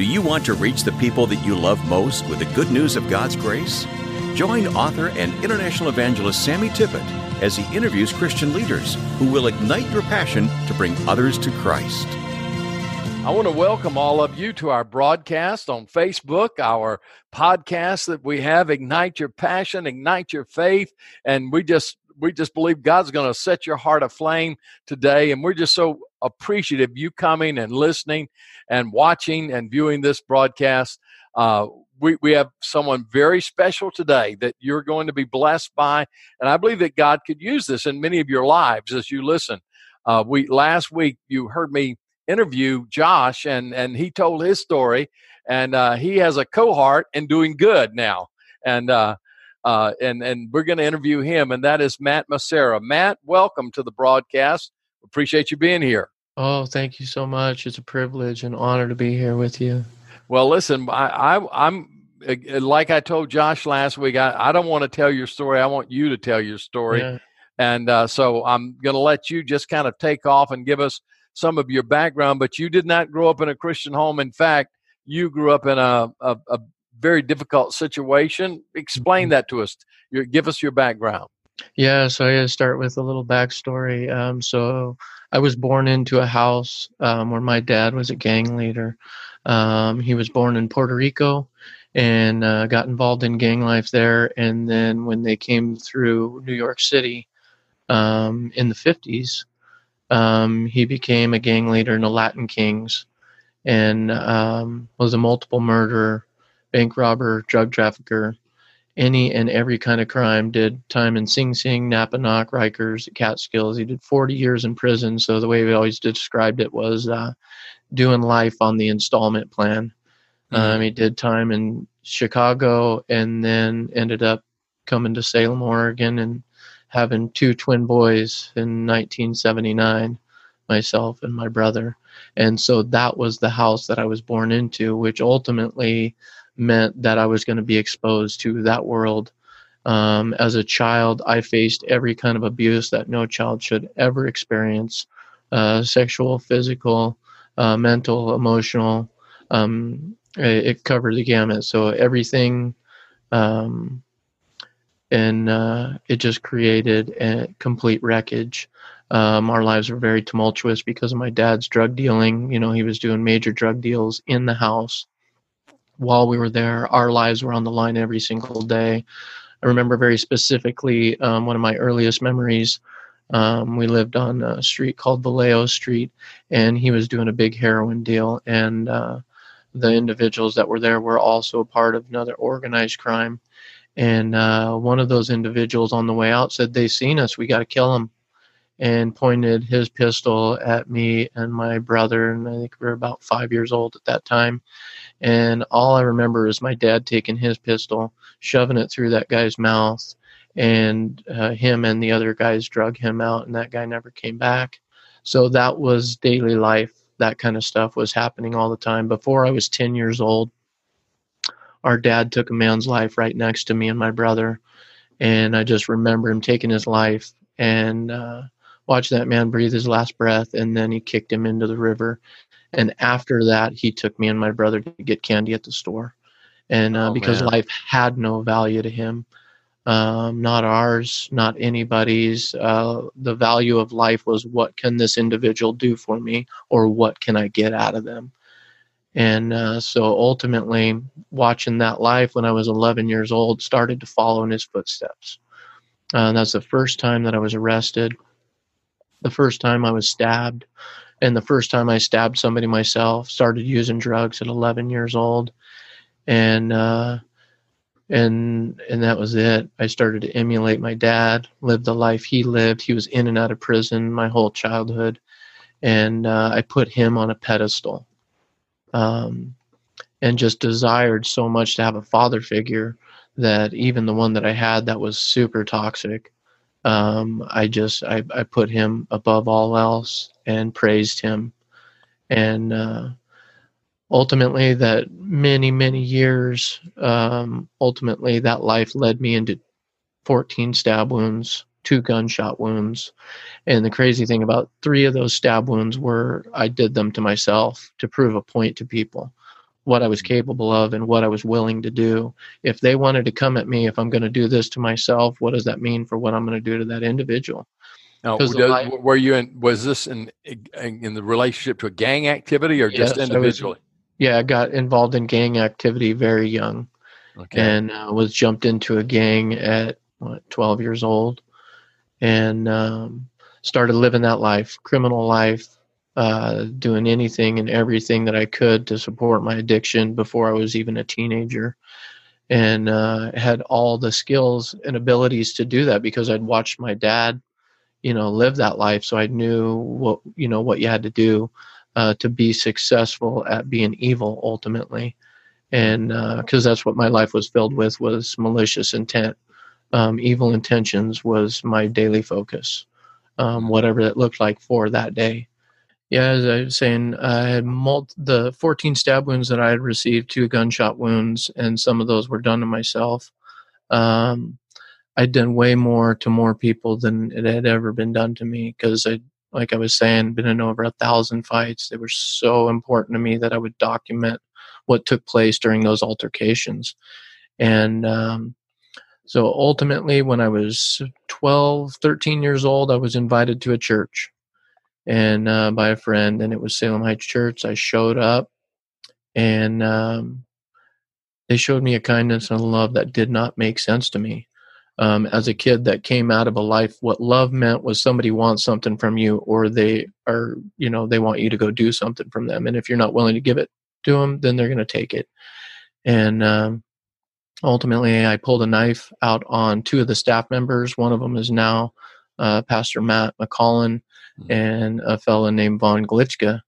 Do you want to reach the people that you love most with the good news of God's grace? Join author and international evangelist Sammy Tippit as he interviews Christian leaders who will ignite your passion to bring others to Christ. I want to welcome all of you to our broadcast on Facebook, our podcast that we have, Ignite Your Passion, Ignite Your Faith. And we just we just believe God's going to set your heart aflame today. And we're just so appreciative you coming and listening and watching and viewing this broadcast. Uh, we, we have someone very special today that you're going to be blessed by. And I believe that God could use this in many of your lives as you listen. Uh, we last week you heard me interview Josh, and and he told his story, and uh, he has a cohort and doing good now, and uh, uh, and and we're going to interview him, and that is Matt Massera. Matt, welcome to the broadcast. Appreciate you being here. Oh, thank you so much. It's a privilege and honor to be here with you. Well, listen, I, I I'm like I told Josh last week. I, I don't want to tell your story. I want you to tell your story. Yeah. And uh, so I'm going to let you just kind of take off and give us some of your background. But you did not grow up in a Christian home. In fact, you grew up in a, a, a very difficult situation. Explain mm-hmm. that to us. Your, give us your background. Yeah, so I start with a little backstory. Um, so I was born into a house um, where my dad was a gang leader. Um, he was born in Puerto Rico and uh, got involved in gang life there. And then when they came through New York City um, in the 50s, um, he became a gang leader in the Latin Kings and um, was a multiple murderer bank robber, drug trafficker, any and every kind of crime. Did time in Sing Sing, Napanoch, Rikers, Catskills. He did 40 years in prison. So the way we always described it was uh, doing life on the installment plan. Mm-hmm. Um, he did time in Chicago and then ended up coming to Salem, Oregon, and having two twin boys in 1979, myself and my brother. And so that was the house that I was born into, which ultimately meant that I was going to be exposed to that world. Um, as a child, I faced every kind of abuse that no child should ever experience uh, sexual, physical, uh, mental, emotional. Um, it, it, covered the gamut. So everything. Um, and uh, it just created a complete wreckage. Um, our lives were very tumultuous because of my dad's drug dealing. You know, he was doing major drug deals in the house while we were there. Our lives were on the line every single day. I remember very specifically um, one of my earliest memories. Um, we lived on a street called Vallejo Street, and he was doing a big heroin deal. And uh, the individuals that were there were also a part of another organized crime. And uh, one of those individuals on the way out said, They seen us, we got to kill them. And pointed his pistol at me and my brother. And I think we were about five years old at that time. And all I remember is my dad taking his pistol, shoving it through that guy's mouth, and uh, him and the other guys drug him out, and that guy never came back. So that was daily life. That kind of stuff was happening all the time. Before I was 10 years old, our dad took a man's life right next to me and my brother. And I just remember him taking his life and uh, that man breathe his last breath, and then he kicked him into the river. And after that, he took me and my brother to get candy at the store. And uh, oh, because man. life had no value to him, um, not ours, not anybody's. Uh, the value of life was what can this individual do for me, or what can I get out of them? And uh, so ultimately, watching that life when I was 11 years old started to follow in his footsteps. Uh, that's the first time that I was arrested, the first time I was stabbed, and the first time I stabbed somebody myself, started using drugs at 11 years old, and uh, and and that was it. I started to emulate my dad, live the life he lived. He was in and out of prison my whole childhood, and uh, I put him on a pedestal, um, and just desired so much to have a father figure that even the one that I had that was super toxic um, I just I, I put him above all else and praised him, and uh, ultimately that many many years, um, ultimately that life led me into 14 stab wounds, two gunshot wounds, and the crazy thing about three of those stab wounds were I did them to myself to prove a point to people. What I was capable of and what I was willing to do. If they wanted to come at me, if I'm going to do this to myself, what does that mean for what I'm going to do to that individual? Now, does, life, were you in? Was this in in the relationship to a gang activity or just yes, individually? I was, yeah, I got involved in gang activity very young, okay. and uh, was jumped into a gang at what, 12 years old, and um, started living that life, criminal life, uh, doing anything and everything that I could to support my addiction before I was even a teenager. And uh, had all the skills and abilities to do that because I'd watched my dad, you know, live that life. So I knew what, you know, what you had to do uh, to be successful at being evil ultimately. And because uh, that's what my life was filled with was malicious intent. Um, evil intentions was my daily focus, um, whatever it looked like for that day. Yeah, as I was saying, I had mul- the 14 stab wounds that I had received, two gunshot wounds, and some of those were done to myself. Um, I'd done way more to more people than it had ever been done to me because I, like I was saying, been in over a thousand fights. They were so important to me that I would document what took place during those altercations. And um, so ultimately, when I was 12, 13 years old, I was invited to a church and uh, by a friend, and it was Salem Heights Church. I showed up, and um, they showed me a kindness and a love that did not make sense to me. Um, as a kid that came out of a life, what love meant was somebody wants something from you, or they are, you know, they want you to go do something from them. And if you're not willing to give it to them, then they're going to take it. And um, ultimately, I pulled a knife out on two of the staff members. One of them is now uh, Pastor Matt McCollin mm-hmm. and a fellow named Von Glitschka.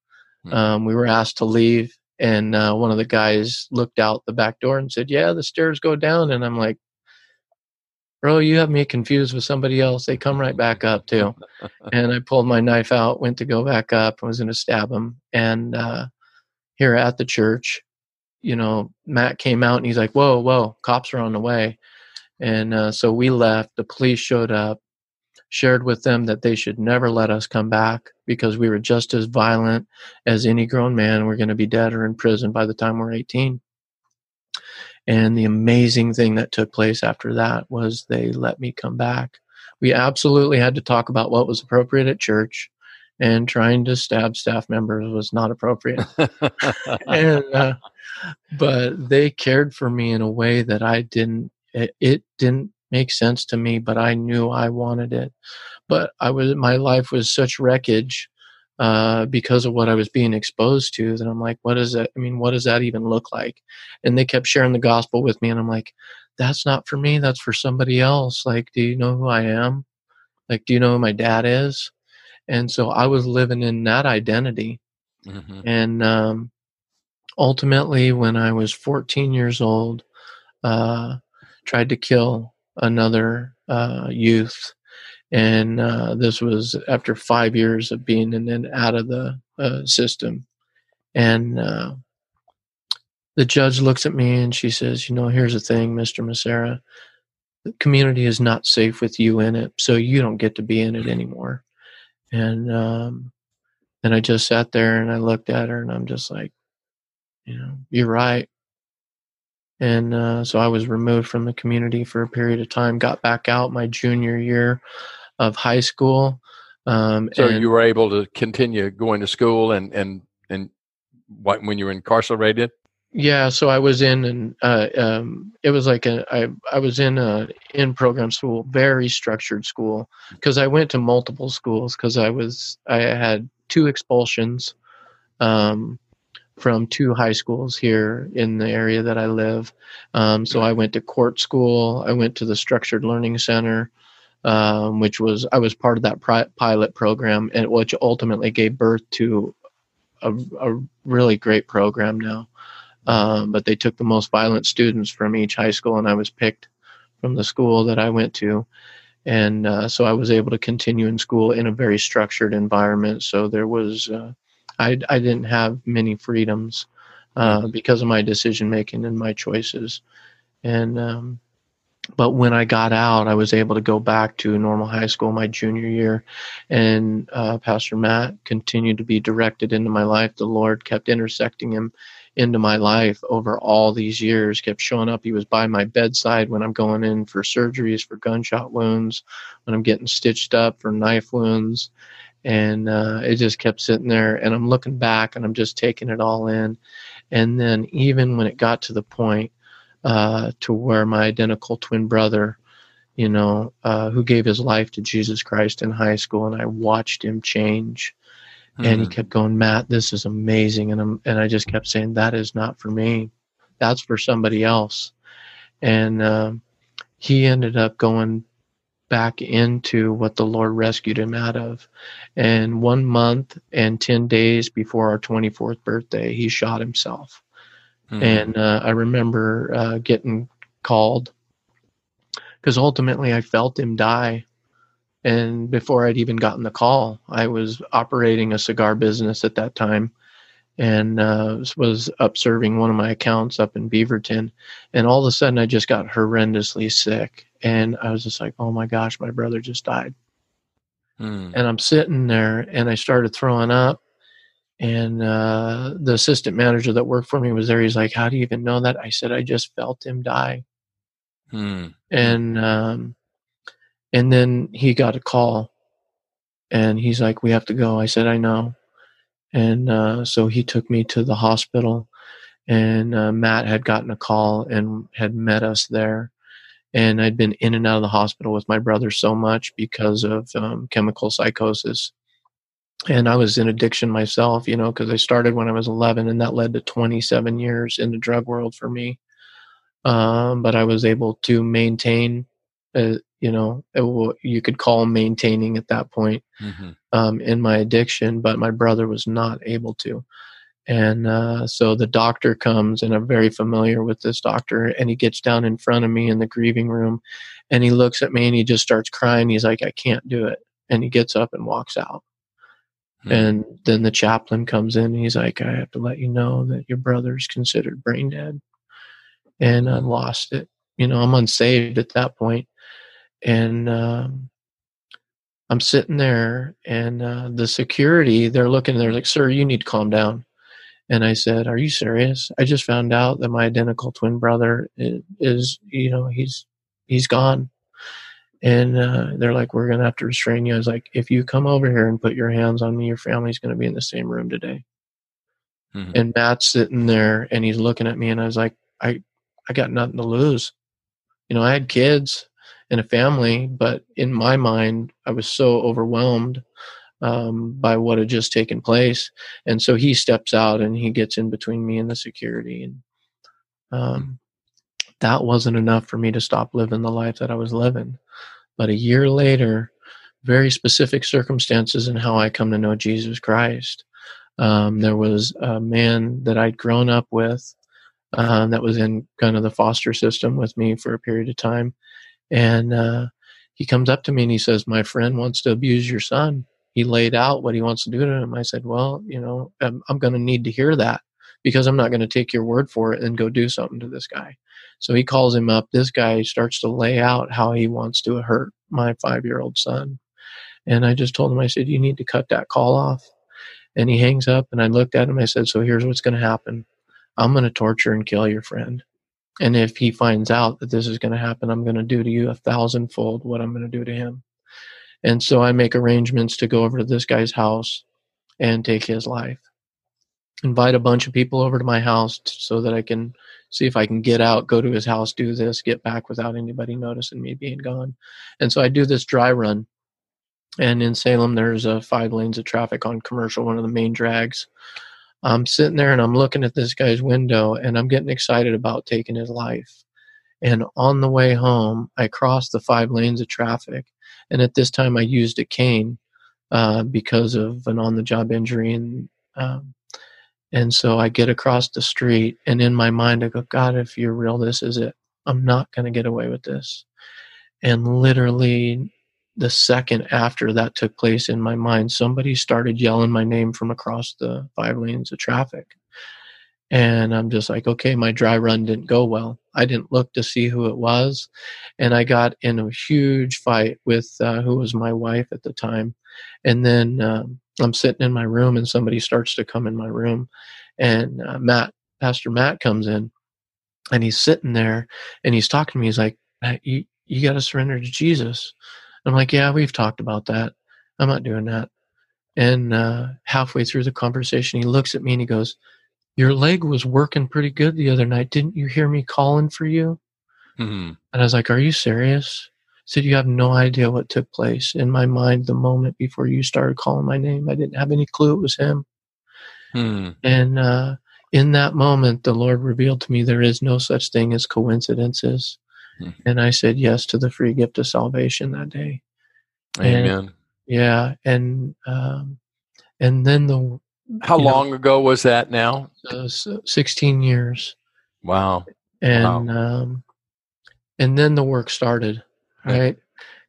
Mm-hmm. Um, we were asked to leave, and uh, one of the guys looked out the back door and said, "Yeah, the stairs go down." And I'm like, "Bro, you have me confused with somebody else. They come right back up too." and I pulled my knife out, went to go back up, and was going to stab him. And uh, here at the church, you know, Matt came out and he's like, "Whoa, whoa, cops are on the way." And uh, so we left. The police showed up shared with them that they should never let us come back because we were just as violent as any grown man. We're going to be dead or in prison by the time we're 18. And the amazing thing that took place after that was they let me come back. We absolutely had to talk about what was appropriate at church, and trying to stab staff members was not appropriate. and, uh, but they cared for me in a way that I didn't. It, it didn't make sense to me, but I knew I wanted it. But I was my life was such wreckage uh, because of what I was being exposed to that I'm like, what is that? I mean, what does that even look like? And they kept sharing the gospel with me, and I'm like, that's not for me. That's for somebody else. Like, do you know who I am? Like, do you know who my dad is? And so I was living in that identity. Mm-hmm. And um, ultimately, when I was 14 years old, uh, tried to kill another uh, youth, and uh, this was after five years of being in and out of the uh, system. And uh, the judge looks at me and she says, "You know, here's the thing, Mister Massera. The community is not safe with you in it, so you don't get to be in it anymore." And um, and I just sat there and I looked at her and I'm just like, you know, you're right and uh, so I was removed from the community for a period of time. Got back out my junior year of high school. Um, so you were able to continue going to school and and and what, when you were incarcerated. Yeah, so I was in and uh, um, it was like a I I was in a in program school, very structured school because I went to multiple schools because I was I had two expulsions. Um, from two high schools here in the area that I live. Um, so I went to court school. I went to the Structured Learning Center, um, which was I was part of that pri- pilot program, and which ultimately gave birth to a, a really great program now. Um, but they took the most violent students from each high school, and I was picked from the school that I went to. And uh, so I was able to continue in school in a very structured environment. So there was uh, I, I didn't have many freedoms uh, mm-hmm. because of my decision making and my choices. And um, but when I got out, I was able to go back to normal high school my junior year, and uh, Pastor Matt continued to be directed into my life. The Lord kept intersecting him into my life over all these years kept showing up he was by my bedside when i'm going in for surgeries for gunshot wounds when i'm getting stitched up for knife wounds and uh, it just kept sitting there and i'm looking back and i'm just taking it all in and then even when it got to the point uh, to where my identical twin brother you know uh, who gave his life to jesus christ in high school and i watched him change mm-hmm. and he mm-hmm. kept going matt this is amazing and, I'm, and i just kept saying that is not for me that's for somebody else and um, he ended up going back into what the Lord rescued him out of. And one month and 10 days before our 24th birthday, he shot himself. Mm-hmm. And uh, I remember uh, getting called because ultimately I felt him die. And before I'd even gotten the call, I was operating a cigar business at that time and uh, was up serving one of my accounts up in Beaverton. And all of a sudden, I just got horrendously sick and I was just like, oh my gosh, my brother just died. Hmm. And I'm sitting there and I started throwing up. And uh, the assistant manager that worked for me was there. He's like, How do you even know that? I said, I just felt him die. Hmm. And um, and then he got a call and he's like, We have to go. I said, I know. And uh, so he took me to the hospital and uh, Matt had gotten a call and had met us there and I'd been in and out of the hospital with my brother so much because of um, chemical psychosis. And I was in addiction myself, you know, because I started when I was 11, and that led to 27 years in the drug world for me. Um, but I was able to maintain, uh, you know, it, you could call maintaining at that point mm-hmm. um, in my addiction, but my brother was not able to. And uh, so the doctor comes, and I'm very familiar with this doctor. And he gets down in front of me in the grieving room, and he looks at me and he just starts crying. He's like, "I can't do it," and he gets up and walks out. Mm-hmm. And then the chaplain comes in. And he's like, "I have to let you know that your brother's considered brain dead," and I lost it. You know, I'm unsaved at that point, and um, I'm sitting there, and uh, the security they're looking. They're like, "Sir, you need to calm down." And I said, "Are you serious? I just found out that my identical twin brother is, you know, he's he's gone." And uh, they're like, "We're gonna have to restrain you." I was like, "If you come over here and put your hands on me, your family's gonna be in the same room today." Mm-hmm. And Matt's sitting there and he's looking at me, and I was like, "I, I got nothing to lose." You know, I had kids and a family, but in my mind, I was so overwhelmed um, by what had just taken place. And so he steps out and he gets in between me and the security. And um, that wasn't enough for me to stop living the life that I was living. But a year later, very specific circumstances and how I come to know Jesus Christ. Um, there was a man that I'd grown up with um, that was in kind of the foster system with me for a period of time. And uh, he comes up to me and he says, My friend wants to abuse your son he laid out what he wants to do to him. I said, well, you know, I'm, I'm going to need to hear that because I'm not going to take your word for it and go do something to this guy. So he calls him up. This guy starts to lay out how he wants to hurt my five year old son. And I just told him, I said, you need to cut that call off. And he hangs up and I looked at him. I said, so here's what's going to happen. I'm going to torture and kill your friend. And if he finds out that this is going to happen, I'm going to do to you a thousandfold what I'm going to do to him. And so I make arrangements to go over to this guy's house and take his life. Invite a bunch of people over to my house so that I can see if I can get out, go to his house, do this, get back without anybody noticing me being gone. And so I do this dry run. And in Salem, there's uh, five lanes of traffic on commercial, one of the main drags. I'm sitting there and I'm looking at this guy's window and I'm getting excited about taking his life. And on the way home, I cross the five lanes of traffic and at this time, I used a cane uh, because of an on-the-job injury, and um, and so I get across the street, and in my mind, I go, God, if you're real, this is it. I'm not going to get away with this. And literally, the second after that took place in my mind, somebody started yelling my name from across the five lanes of traffic. And I'm just like, okay, my dry run didn't go well. I didn't look to see who it was. And I got in a huge fight with uh, who was my wife at the time. And then um, I'm sitting in my room and somebody starts to come in my room. And uh, Matt Pastor Matt comes in and he's sitting there and he's talking to me. He's like, you, you got to surrender to Jesus. I'm like, yeah, we've talked about that. I'm not doing that. And uh, halfway through the conversation, he looks at me and he goes, Your leg was working pretty good the other night. Didn't you hear me calling for you? Mm-hmm. And I was like, Are you serious? He said, You have no idea what took place in my mind the moment before you started calling my name. I didn't have any clue it was him. Hmm. And uh, in that moment, the Lord revealed to me there is no such thing as coincidences. Hmm. And I said yes to the free gift of salvation that day. Amen. And, yeah, and um, and then the. How long know, ago was that? Now, uh, sixteen years. Wow. And wow. Um, and then the work started, right?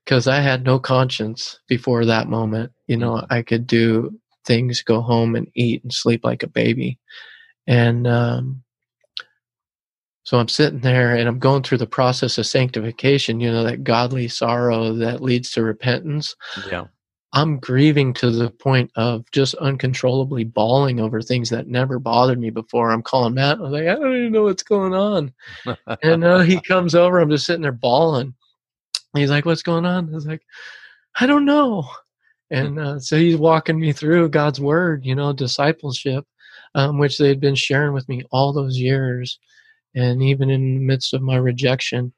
Because I had no conscience before that moment. You know, mm-hmm. I could do things, go home and eat and sleep like a baby, and um, so I'm sitting there and I'm going through the process of sanctification, you know, that godly sorrow that leads to repentance. Yeah. I'm grieving to the point of just uncontrollably bawling over things that never bothered me before. I'm calling Matt. I'm like, I don't even know what's going on. and uh, he comes over. I'm just sitting there bawling. He's like, What's going on? I was like, I don't know. And uh, so he's walking me through God's word, you know, discipleship, um, which they had been sharing with me all those years. And even in the midst of my rejection,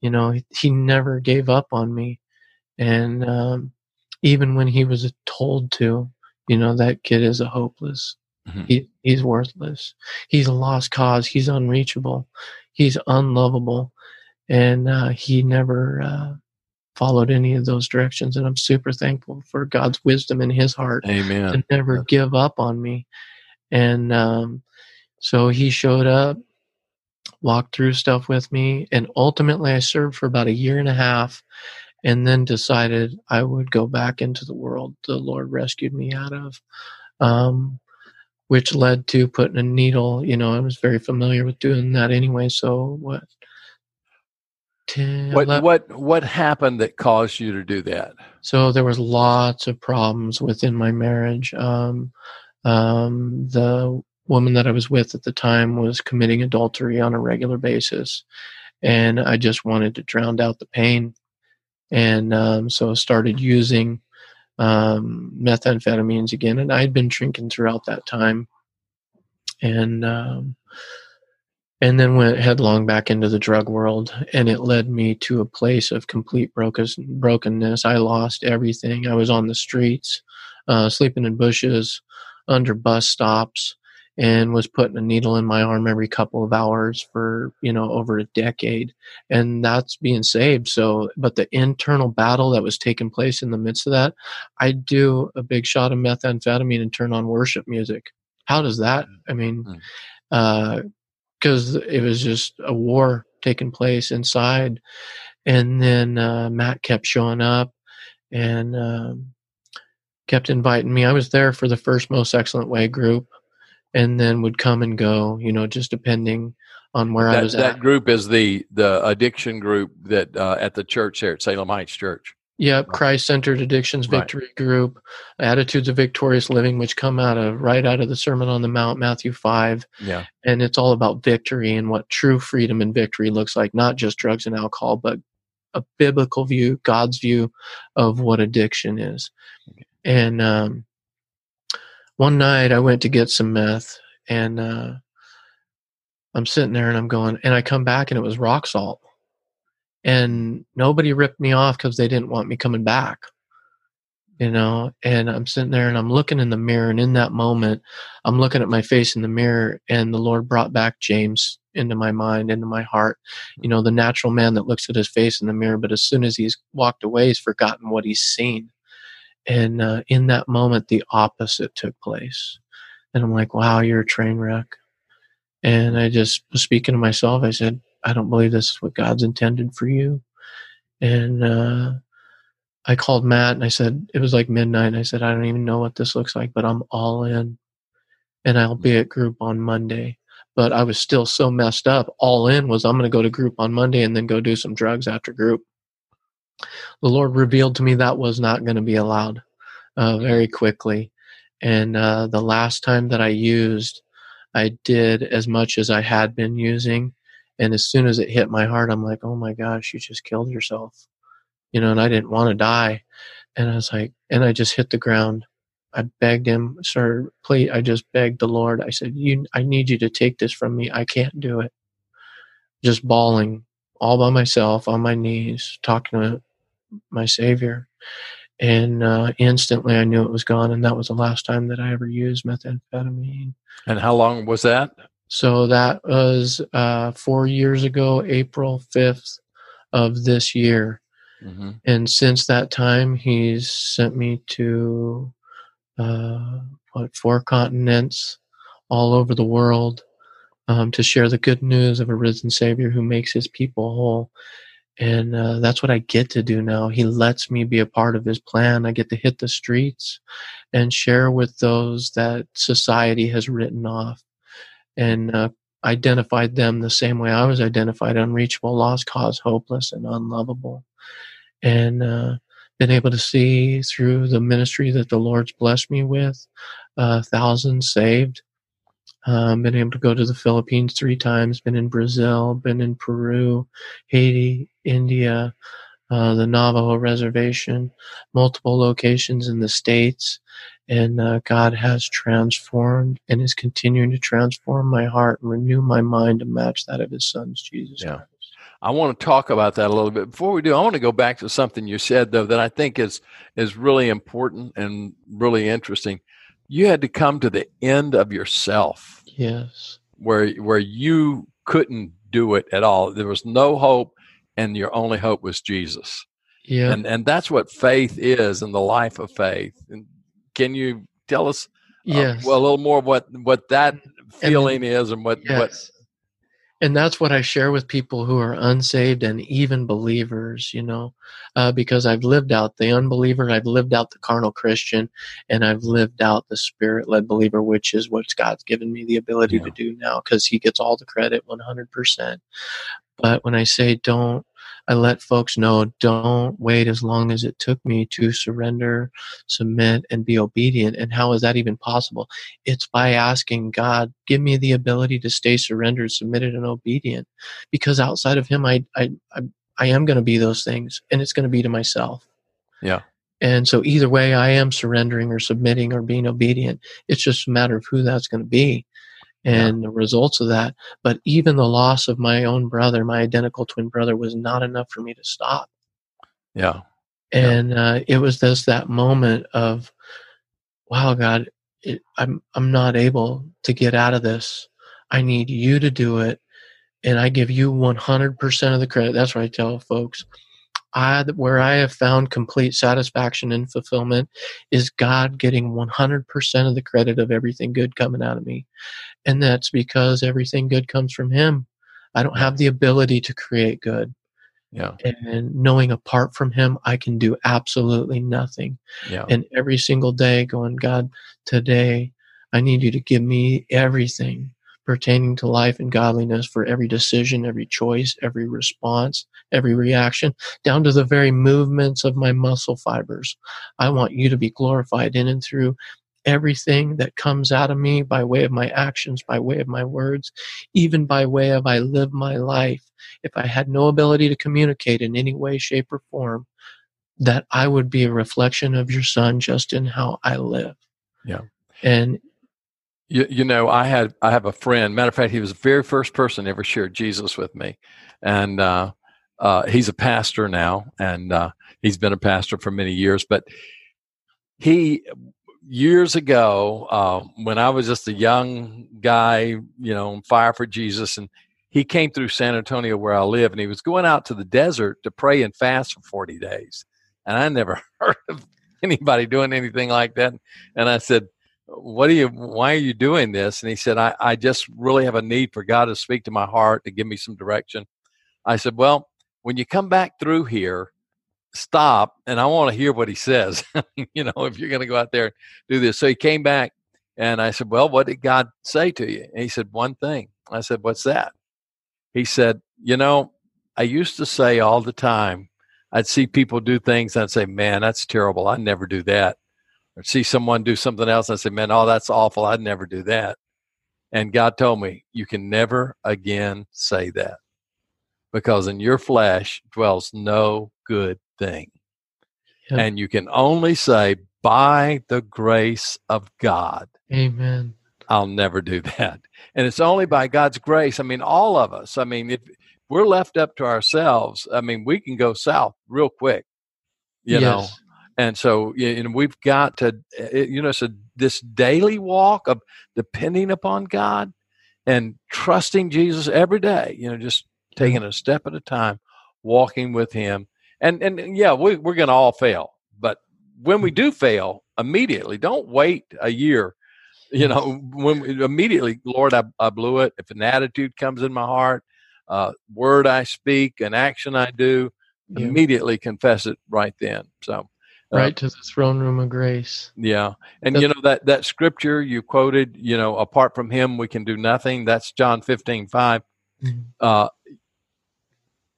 you know, he, he never gave up on me. And, um, even when he was told to, you know, that kid is a hopeless. Mm-hmm. He, he's worthless. He's a lost cause. He's unreachable. He's unlovable. And uh, he never uh, followed any of those directions. And I'm super thankful for God's wisdom in his heart Amen. to never give up on me. And um, so he showed up, walked through stuff with me, and ultimately I served for about a year and a half and then decided I would go back into the world the Lord rescued me out of, um, which led to putting a needle. You know, I was very familiar with doing that anyway. So what? 10, what 11. what what happened that caused you to do that? So there was lots of problems within my marriage. Um, um, the woman that I was with at the time was committing adultery on a regular basis, and I just wanted to drown out the pain and um, so started using um, methamphetamines again. And I had been drinking throughout that time, and um, and then went headlong back into the drug world, and it led me to a place of complete brokenness. I lost everything. I was on the streets, uh, sleeping in bushes, under bus stops and was putting a needle in my arm every couple of hours for you know over a decade and that's being saved so but the internal battle that was taking place in the midst of that I'd do a big shot of methamphetamine and turn on worship music how does that mm. i mean mm. uh because it was just a war taking place inside and then uh, matt kept showing up and um, kept inviting me i was there for the first most excellent way group and then would come and go, you know, just depending on where that, I was at. that at. group is the the addiction group that uh, at the church there at Salem Heights Church. Yep, Christ Centered Addictions Victory right. Group, Attitudes of Victorious Living, which come out of right out of the Sermon on the Mount, Matthew five. Yeah, and it's all about victory and what true freedom and victory looks like, not just drugs and alcohol, but a biblical view, God's view of what addiction is. And um, one night I went to get some meth and uh, I'm sitting there and I'm going, and I come back and it was rock salt. And nobody ripped me off because they didn't want me coming back. You know, and I'm sitting there and I'm looking in the mirror, and in that moment, I'm looking at my face in the mirror, and the Lord brought back James into my mind, into my heart. You know, the natural man that looks at his face in the mirror, but as soon as he's walked away, he's forgotten what he's seen and uh, in that moment the opposite took place. And i'm like wow you're a train wreck. And i just was speaking to myself. I said i don't believe this is what god's intended for you. And uh, i called matt and i said it was like midnight. I said i don't even know what this looks like but i'm all in. And i'll be at group on monday. But i was still so messed up. All in was i'm going to go to group on monday and then go do some drugs after group the Lord revealed to me that was not going to be allowed uh, very quickly. And uh, the last time that I used, I did as much as I had been using. And as soon as it hit my heart, I'm like, oh my gosh, you just killed yourself. You know, and I didn't want to die. And I was like, and I just hit the ground. I begged him, sir, please. I just begged the Lord. I said, you, I need you to take this from me. I can't do it. Just bawling all by myself on my knees, talking to my Savior. And uh, instantly I knew it was gone. And that was the last time that I ever used methamphetamine. And how long was that? So that was uh, four years ago, April 5th of this year. Mm-hmm. And since that time, he's sent me to uh, what four continents, all over the world, um, to share the good news of a risen Savior who makes His people whole. And uh, that's what I get to do now. He lets me be a part of His plan. I get to hit the streets and share with those that society has written off, and uh, identified them the same way I was identified: unreachable, lost cause, hopeless, and unlovable and uh, been able to see through the ministry that the Lord's blessed me with, uh, thousands saved. Um, been able to go to the Philippines three times, been in Brazil, been in Peru, Haiti, India, uh, the Navajo reservation, multiple locations in the States. And uh, God has transformed and is continuing to transform my heart and renew my mind to match that of His Son's Jesus yeah. Christ. I want to talk about that a little bit. Before we do, I want to go back to something you said though that I think is is really important and really interesting. You had to come to the end of yourself. Yes. Where where you couldn't do it at all. There was no hope and your only hope was Jesus. Yeah. And and that's what faith is in the life of faith. And can you tell us uh, yes. well a little more what what that feeling then, is and what yes. what and that's what I share with people who are unsaved and even believers, you know, uh, because I've lived out the unbeliever, I've lived out the carnal Christian, and I've lived out the spirit led believer, which is what God's given me the ability yeah. to do now because He gets all the credit 100%. But when I say don't I let folks know don't wait as long as it took me to surrender, submit, and be obedient. And how is that even possible? It's by asking God, give me the ability to stay surrendered, submitted, and obedient. Because outside of Him, I, I, I, I am going to be those things, and it's going to be to myself. Yeah. And so either way, I am surrendering or submitting or being obedient. It's just a matter of who that's going to be and yeah. the results of that. But even the loss of my own brother, my identical twin brother, was not enough for me to stop. Yeah. And yeah. Uh, it was just that moment of, wow, God, it, I'm I'm not able to get out of this. I need you to do it, and I give you 100% of the credit. That's what I tell folks. I, where I have found complete satisfaction and fulfillment is God getting 100% of the credit of everything good coming out of me. And that's because everything good comes from Him. I don't have the ability to create good. Yeah. And knowing apart from Him, I can do absolutely nothing. Yeah. And every single day going, God, today I need you to give me everything pertaining to life and godliness for every decision, every choice, every response, every reaction, down to the very movements of my muscle fibers. I want you to be glorified in and through everything that comes out of me by way of my actions, by way of my words, even by way of I live my life. If I had no ability to communicate in any way, shape, or form, that I would be a reflection of your son just in how I live. Yeah. And you, you know, I had I have a friend. Matter of fact, he was the very first person ever shared Jesus with me, and uh, uh, he's a pastor now, and uh, he's been a pastor for many years. But he years ago, uh, when I was just a young guy, you know, on fire for Jesus, and he came through San Antonio where I live, and he was going out to the desert to pray and fast for forty days, and I never heard of anybody doing anything like that. And I said, what are you why are you doing this? And he said I, I just really have a need for god to speak to my heart to give me some direction. I said well when you come back through here stop and i want to hear what he says. You know if you're going to go out there and do this. So he came back and i said well what did god say to you? And he said one thing. I said what's that? He said you know i used to say all the time i'd see people do things and i'd say man that's terrible i never do that or see someone do something else and I say, man, oh, that's awful. I'd never do that. And God told me, You can never again say that because in your flesh dwells no good thing. Yep. And you can only say, By the grace of God. Amen. I'll never do that. And it's only by God's grace. I mean, all of us. I mean, if we're left up to ourselves, I mean, we can go south real quick, you yes. know. And so, you know, we've got to, eh, you know, so this daily walk of depending upon God and trusting Jesus every day, you know, just taking a step at a time, walking with Him. And, and yeah, we, we're going to all fail. But when we do fail, immediately, don't wait a year you know when immediately lord I, I blew it if an attitude comes in my heart uh, word i speak an action i do yeah. immediately confess it right then so uh, right to the throne room of grace yeah and the, you know that that scripture you quoted you know apart from him we can do nothing that's john 15 5 mm-hmm. uh,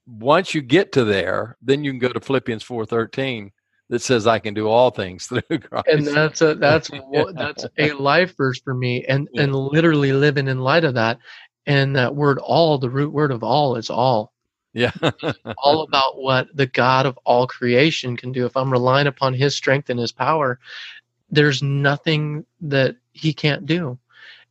once you get to there then you can go to philippians 4 13 that says I can do all things through Christ. And that's a that's that's a life verse for me, and yeah. and literally living in light of that. And that word "all," the root word of "all," is all. Yeah, all about what the God of all creation can do. If I'm relying upon His strength and His power, there's nothing that He can't do.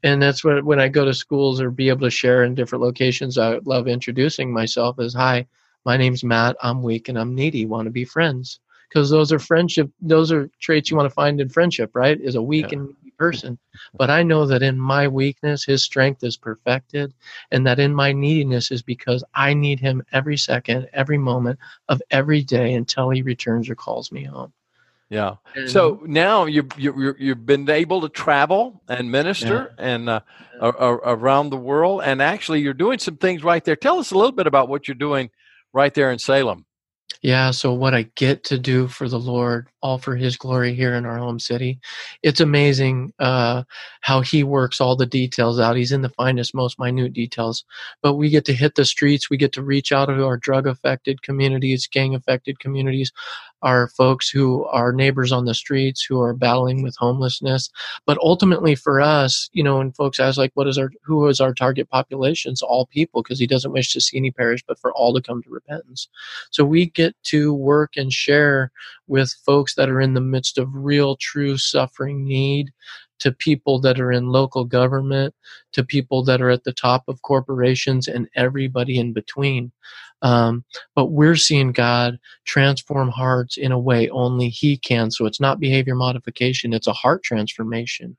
And that's what when I go to schools or be able to share in different locations, I love introducing myself as, "Hi, my name's Matt. I'm weak and I'm needy. Want to be friends?" because those are friendship those are traits you want to find in friendship right is a weak yeah. and person but i know that in my weakness his strength is perfected and that in my neediness is because i need him every second every moment of every day until he returns or calls me home yeah. And, so now you you you've been able to travel and minister yeah. and uh, yeah. around the world, and actually you're doing some things right there. Tell us a little bit about what you're doing right there in Salem. Yeah, so what I get to do for the Lord, all for His glory here in our home city, it's amazing uh, how He works all the details out. He's in the finest, most minute details. But we get to hit the streets, we get to reach out to our drug affected communities, gang affected communities, our folks who are neighbors on the streets who are battling with homelessness. But ultimately, for us, you know, and folks ask like, "What is our who is our target population?" It's all people because He doesn't wish to see any perish, but for all to come to repentance. So we get to work and share with folks that are in the midst of real, true suffering need to people that are in local government, to people that are at the top of corporations, and everybody in between. Um, but we're seeing God transform hearts in a way only He can. So it's not behavior modification, it's a heart transformation.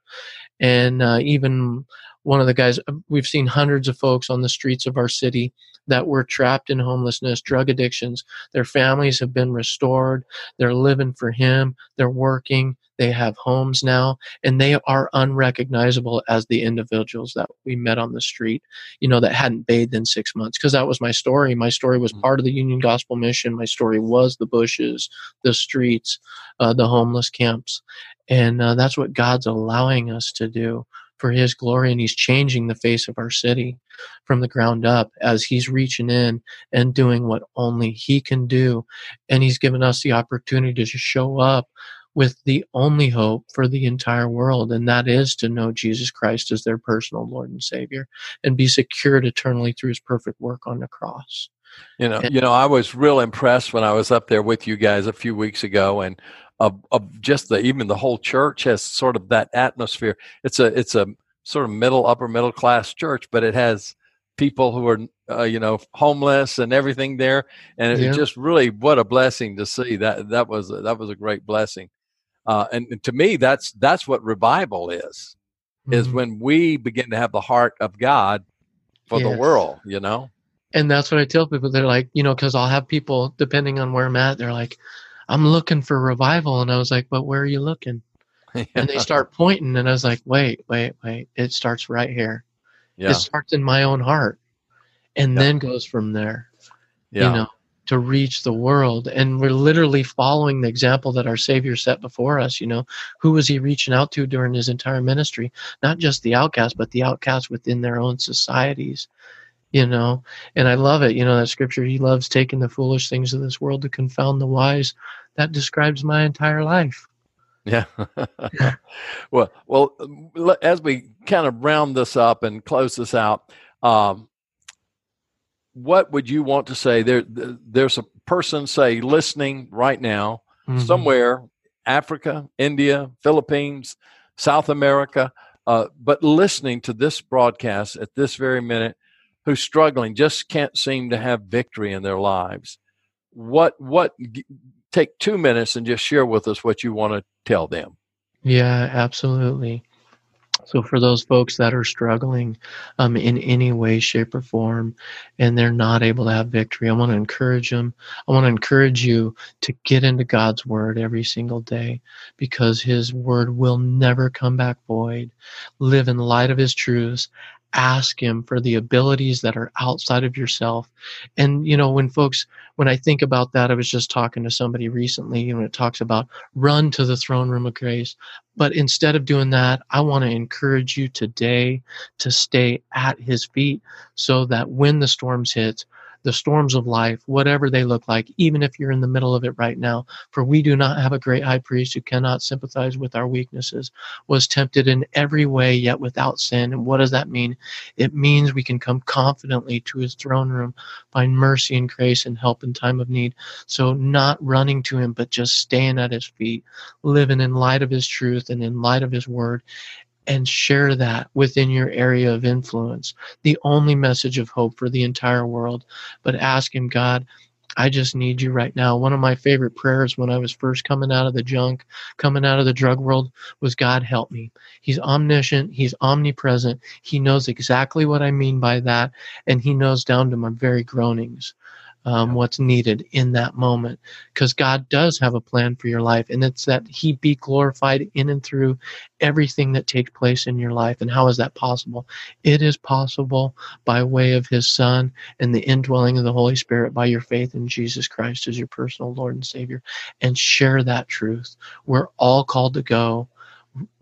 And uh, even one of the guys, uh, we've seen hundreds of folks on the streets of our city that were trapped in homelessness, drug addictions. Their families have been restored. They're living for Him. They're working. They have homes now, and they are unrecognizable as the individuals that we met on the street, you know, that hadn't bathed in six months. Because that was my story. My story was mm-hmm. part of the Union Gospel Mission. My story was the bushes, the streets, uh, the homeless camps. And uh, that's what God's allowing us to do for his glory and he's changing the face of our city from the ground up as he's reaching in and doing what only he can do and he's given us the opportunity to show up with the only hope for the entire world, and that is to know Jesus Christ as their personal Lord and Savior and be secured eternally through his perfect work on the cross. You know, and, you know, I was real impressed when I was up there with you guys a few weeks ago, and of, of just the even the whole church has sort of that atmosphere. It's a it's a sort of middle upper middle class church, but it has people who are uh, you know homeless and everything there, and it yeah. just really what a blessing to see that that was that was a great blessing. Uh, and, and, to me, that's that's what revival is. Mm-hmm. Is when we begin to have the heart of God for yes. the world. You know. And that's what I tell people. They're like, you know, because I'll have people depending on where I'm at. They're like, I'm looking for revival, and I was like, but where are you looking? yeah. And they start pointing, and I was like, wait, wait, wait. It starts right here. Yeah. It starts in my own heart, and yeah. then goes from there. Yeah. You know, to reach the world. And we're literally following the example that our Savior set before us. You know, who was he reaching out to during his entire ministry? Not just the outcasts, but the outcasts within their own societies. You know, and I love it. You know, that scripture, he loves taking the foolish things of this world to confound the wise. That describes my entire life. Yeah. well, well, as we kind of round this up and close this out, um, what would you want to say? There, there's a person, say, listening right now, mm-hmm. somewhere, Africa, India, Philippines, South America, uh, but listening to this broadcast at this very minute, who's struggling, just can't seem to have victory in their lives. What, what, take two minutes and just share with us what you want to tell them. Yeah, absolutely. So, for those folks that are struggling um, in any way, shape, or form, and they're not able to have victory, I want to encourage them. I want to encourage you to get into God's Word every single day because His Word will never come back void. Live in light of His truths ask him for the abilities that are outside of yourself. And you know when folks when i think about that i was just talking to somebody recently and it talks about run to the throne room of grace. But instead of doing that i want to encourage you today to stay at his feet so that when the storms hit the storms of life, whatever they look like, even if you're in the middle of it right now. For we do not have a great high priest who cannot sympathize with our weaknesses, was tempted in every way, yet without sin. And what does that mean? It means we can come confidently to his throne room, find mercy and grace and help in time of need. So, not running to him, but just staying at his feet, living in light of his truth and in light of his word and share that within your area of influence. The only message of hope for the entire world. But ask Him, God, I just need you right now. One of my favorite prayers when I was first coming out of the junk, coming out of the drug world, was God help me. He's omniscient, He's omnipresent. He knows exactly what I mean by that, and He knows down to my very groanings um, what's needed in that moment because God does have a plan for your life, and it's that He be glorified in and through everything that takes place in your life. And how is that possible? It is possible by way of His Son and the indwelling of the Holy Spirit by your faith in Jesus Christ as your personal Lord and Savior, and share that truth. We're all called to go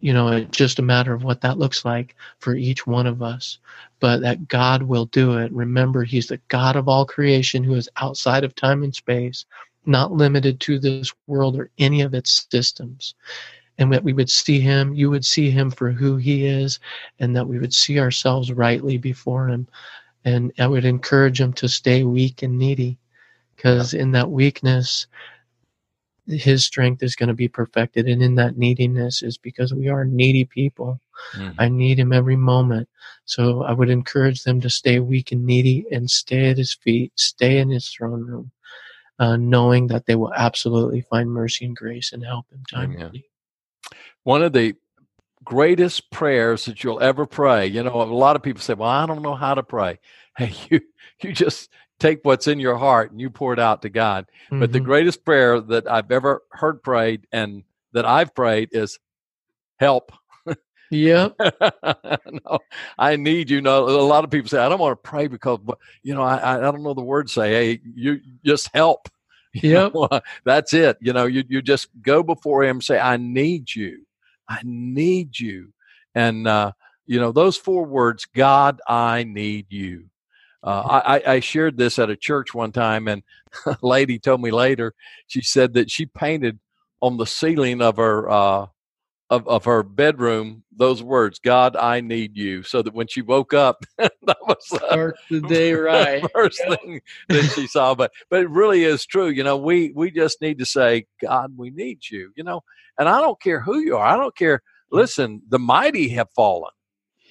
you know, it's just a matter of what that looks like for each one of us. But that God will do it. Remember, He's the God of all creation who is outside of time and space, not limited to this world or any of its systems. And that we would see Him, you would see Him for who He is, and that we would see ourselves rightly before Him. And I would encourage Him to stay weak and needy, because in that weakness, his strength is going to be perfected and in that neediness is because we are needy people. Mm-hmm. i need him every moment. So i would encourage them to stay weak and needy and stay at his feet stay in his throne room uh, knowing that they will absolutely find mercy and grace and help in time of need. One of the greatest prayers that you'll ever pray you know a lot of people say well i don't know how to pray. Hey you you just take what's in your heart and you pour it out to God. Mm-hmm. But the mm-hmm. greatest prayer that I've ever heard prayed and that I've prayed is help. Yeah. no, I need you. Know a lot of people say I don't want to pray because you know I I don't know the words say. Hey, you just help. Yeah. That's it. You know, you you just go before Him, say I need you, I need you, and uh, you know those four words. God, I need you. Uh, I, I shared this at a church one time, and a lady told me later. She said that she painted on the ceiling of her uh, of of her bedroom those words, "God, I need you," so that when she woke up, that was start the day right. first thing that she saw. But but it really is true. You know, we we just need to say, "God, we need you." You know, and I don't care who you are. I don't care. Listen, the mighty have fallen.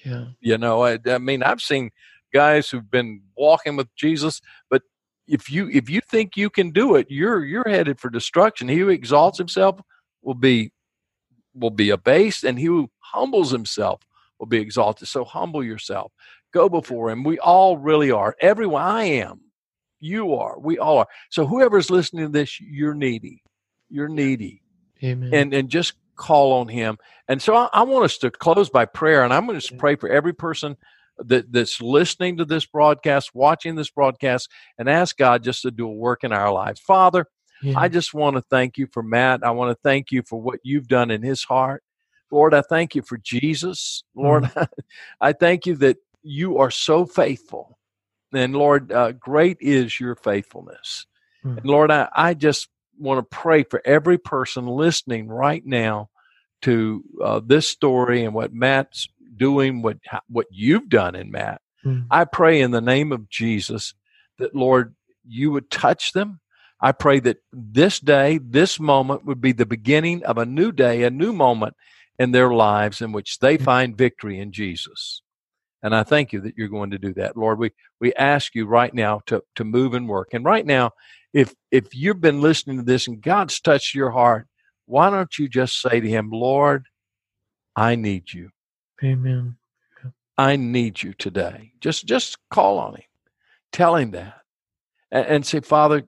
Yeah. You know, I, I mean, I've seen guys who've been walking with Jesus, but if you if you think you can do it, you're you're headed for destruction. He who exalts himself will be will be abased, and he who humbles himself will be exalted. So humble yourself. Go before him. We all really are. Everyone I am. You are. We all are. So whoever's listening to this, you're needy. You're needy. Amen. And and just call on him. And so I, I want us to close by prayer, and I'm going to pray for every person that, that's listening to this broadcast, watching this broadcast, and ask God just to do a work in our lives. Father, yeah. I just want to thank you for Matt. I want to thank you for what you've done in his heart. Lord, I thank you for Jesus. Lord, mm. I thank you that you are so faithful. And Lord, uh, great is your faithfulness. Mm. And Lord, I, I just want to pray for every person listening right now to uh, this story and what Matt's doing, what what you've done in Matt. Mm. I pray in the name of Jesus that Lord, you would touch them. I pray that this day, this moment would be the beginning of a new day, a new moment in their lives in which they mm. find victory in Jesus. And I thank you that you're going to do that. Lord, we, we ask you right now to, to move and work. And right now, if if you've been listening to this and God's touched your heart, why don't you just say to him, Lord, I need you. Amen. I need you today. Just just call on him. Tell him that. And, and say, Father,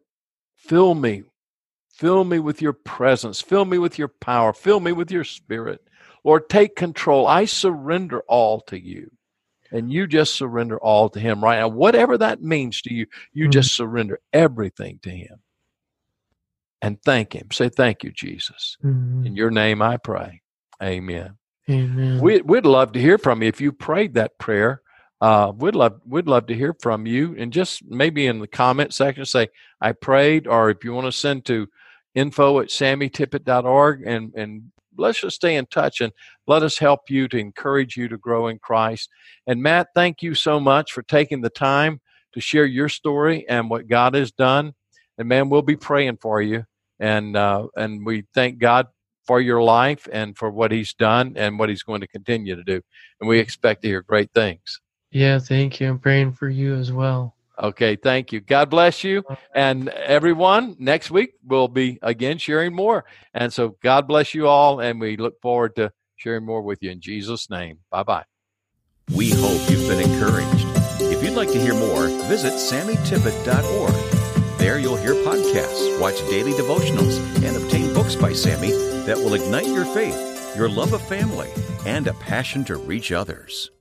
fill me. Fill me with your presence. Fill me with your power. Fill me with your spirit. Lord, take control. I surrender all to you and you just surrender all to him right now whatever that means to you you mm-hmm. just surrender everything to him and thank him say thank you jesus mm-hmm. in your name i pray amen amen we, would love to hear from you if you prayed that prayer uh, we'd love we'd love to hear from you and just maybe in the comment section say i prayed or if you want to send to info at sammytippit.org and and let's just stay in touch and let us help you to encourage you to grow in Christ. And Matt, thank you so much for taking the time to share your story and what God has done. And man, we'll be praying for you. And uh, and we thank God for your life and for what He's done and what He's going to continue to do. And we expect to hear great things. Yeah, thank you. I'm praying for you as well. Okay, thank you. God bless you. And everyone, next week we'll be again sharing more. And so God bless you all. And we look forward to sharing more with you in Jesus' name. Bye bye. We hope you've been encouraged. If you'd like to hear more, visit sammytippit.org. There you'll hear podcasts, watch daily devotionals, and obtain books by Sammy that will ignite your faith, your love of family, and a passion to reach others.